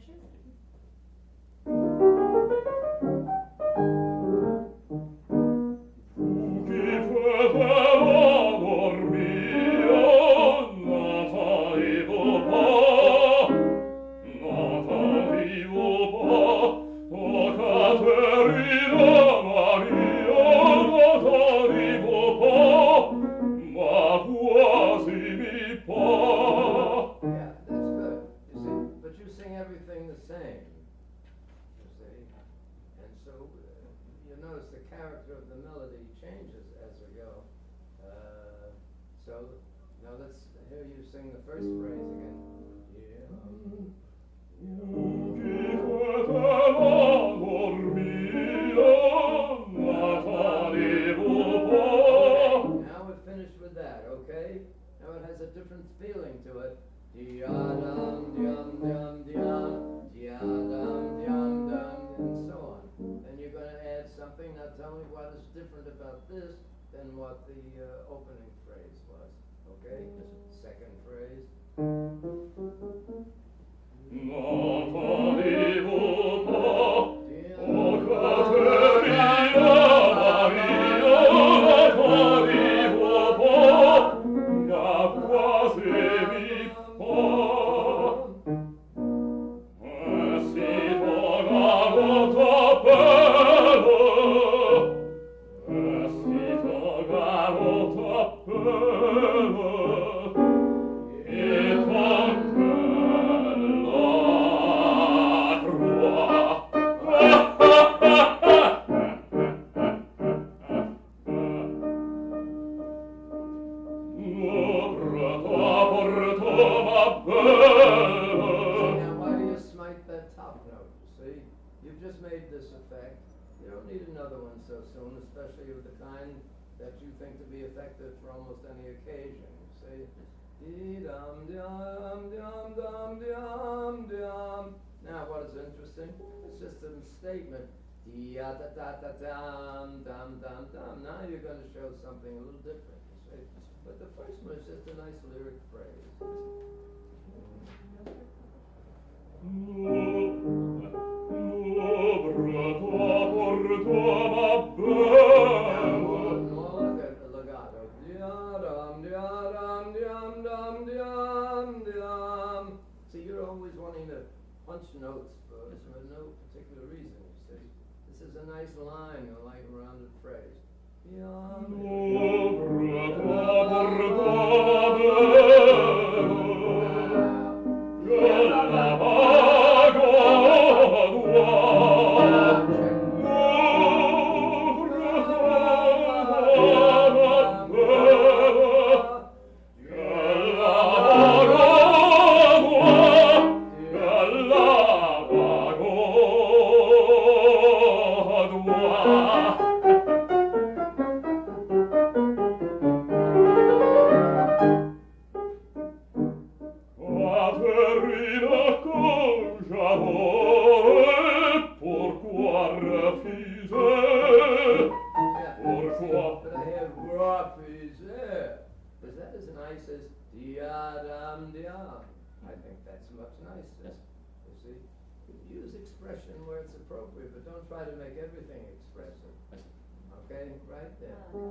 measure? first phrase again. Now we're finished with that, okay? Now it has a different feeling to it. Diadam, and so on. Then you're going to add something. Now tell me what is different about this than what the uh, opening phrase was. Okay, the second phrase. Not You've just made this effect. You don't need another one so soon, especially of the kind that you think to be effective for almost any occasion. You say, dum dum dum dum dum dum. Now, what is interesting? It's just a statement. Dum dum dum dum. Now you're going to show something a little different. You say, but the first one is just a nice lyric phrase. Mm -hmm. So you're always wanting to punch notes for no particular reason. This is a nice line, a like rounded phrase. Yum. I think that's much nicer. Yes. You see? Use expression where it's appropriate, but don't try to make everything expressive. Okay, right there.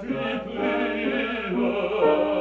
che pleyeva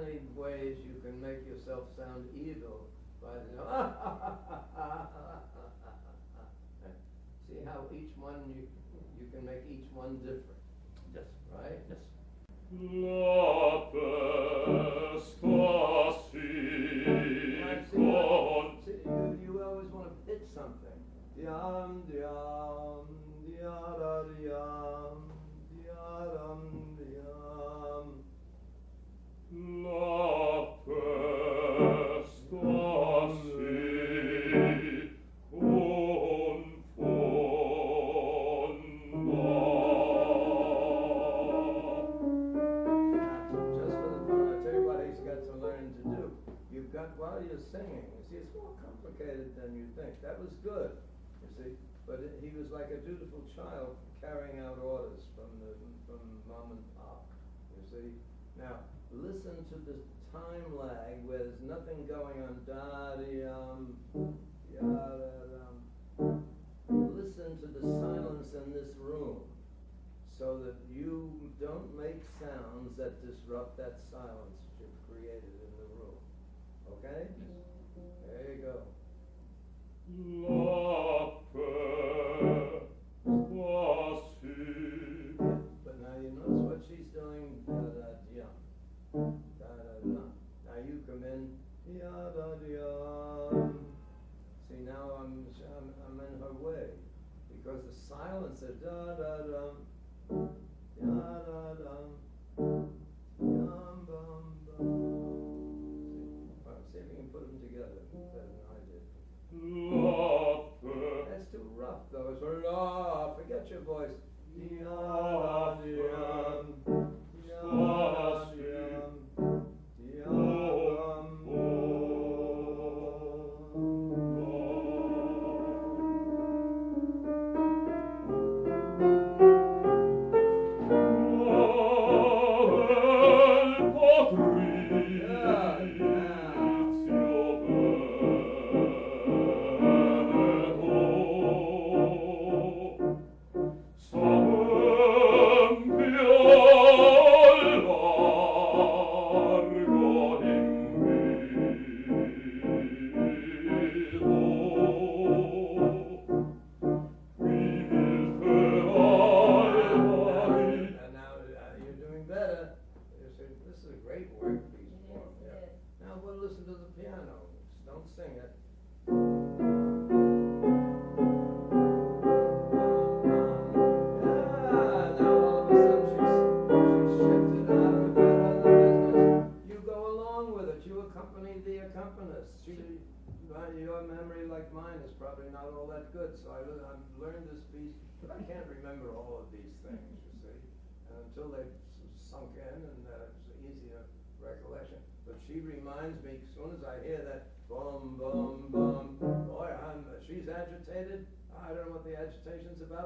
many ways you can make yourself sound evil by the, see how each one you, you can make each one different. Yes. Right? Yes. La festa si Right, see, con see, you, you always want to hit something. Diam, diam, diara, while you're singing, you see, it's more complicated than you think. That was good, you see, but it, he was like a dutiful child carrying out orders from the, from mom and pop, you see. Now, listen to the time lag where there's nothing going on, da-di-um, ya-da-dum. Listen to the silence in this room so that you don't make sounds that disrupt that silence you've created in the room. Okay? Mm-hmm. There you go. Mm-hmm.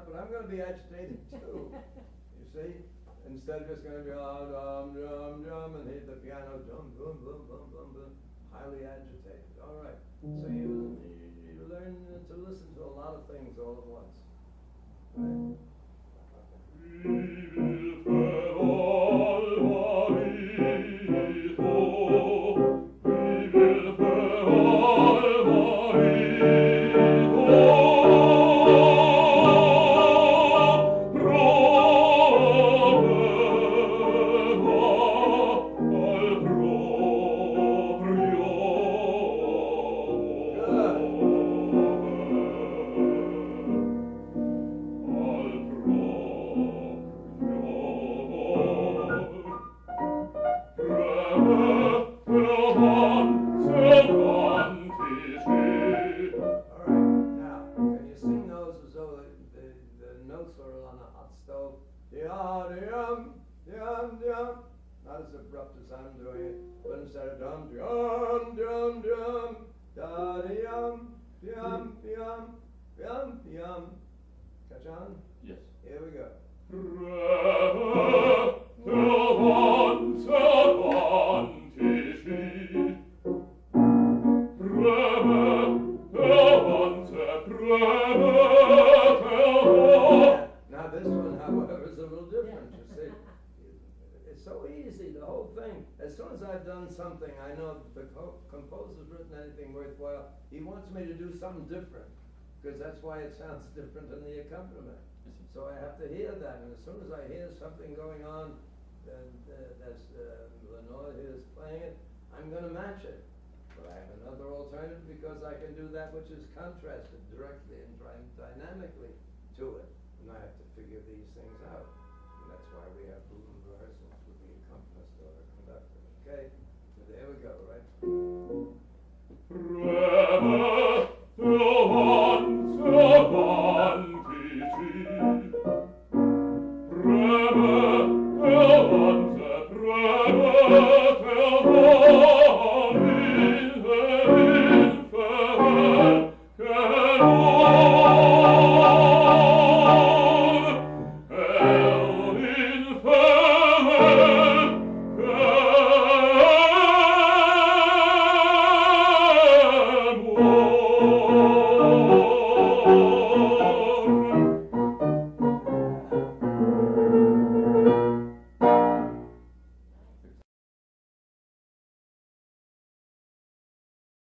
Agitation's about, but I'm going to be agitated too. you see, instead of just going to be ah, dum dum dum and hit the piano dum dum dum dum dum dum, highly agitated. All right, so you you, you learn to listen to a lot of things all at once. Right? Dum, dum. Not as abrupt as I'm doing it, but instead of dum, dum, dum, dum, da, dum, dum, dum, dum, dum. Catch on? Yes. Here we go. Now, this one, however, is the co- composer's written anything worthwhile, he wants me to do something different, because that's why it sounds different than the accompaniment. So I have to hear that, and as soon as I hear something going on, uh, that's, uh, Lenore is playing it, I'm gonna match it. But I have another alternative, because I can do that which is contrasted directly and dy- dynamically to it, and I have to figure these things out. And that's why we have rehearsals with the accompanist or the conductor, okay? Here we go, right?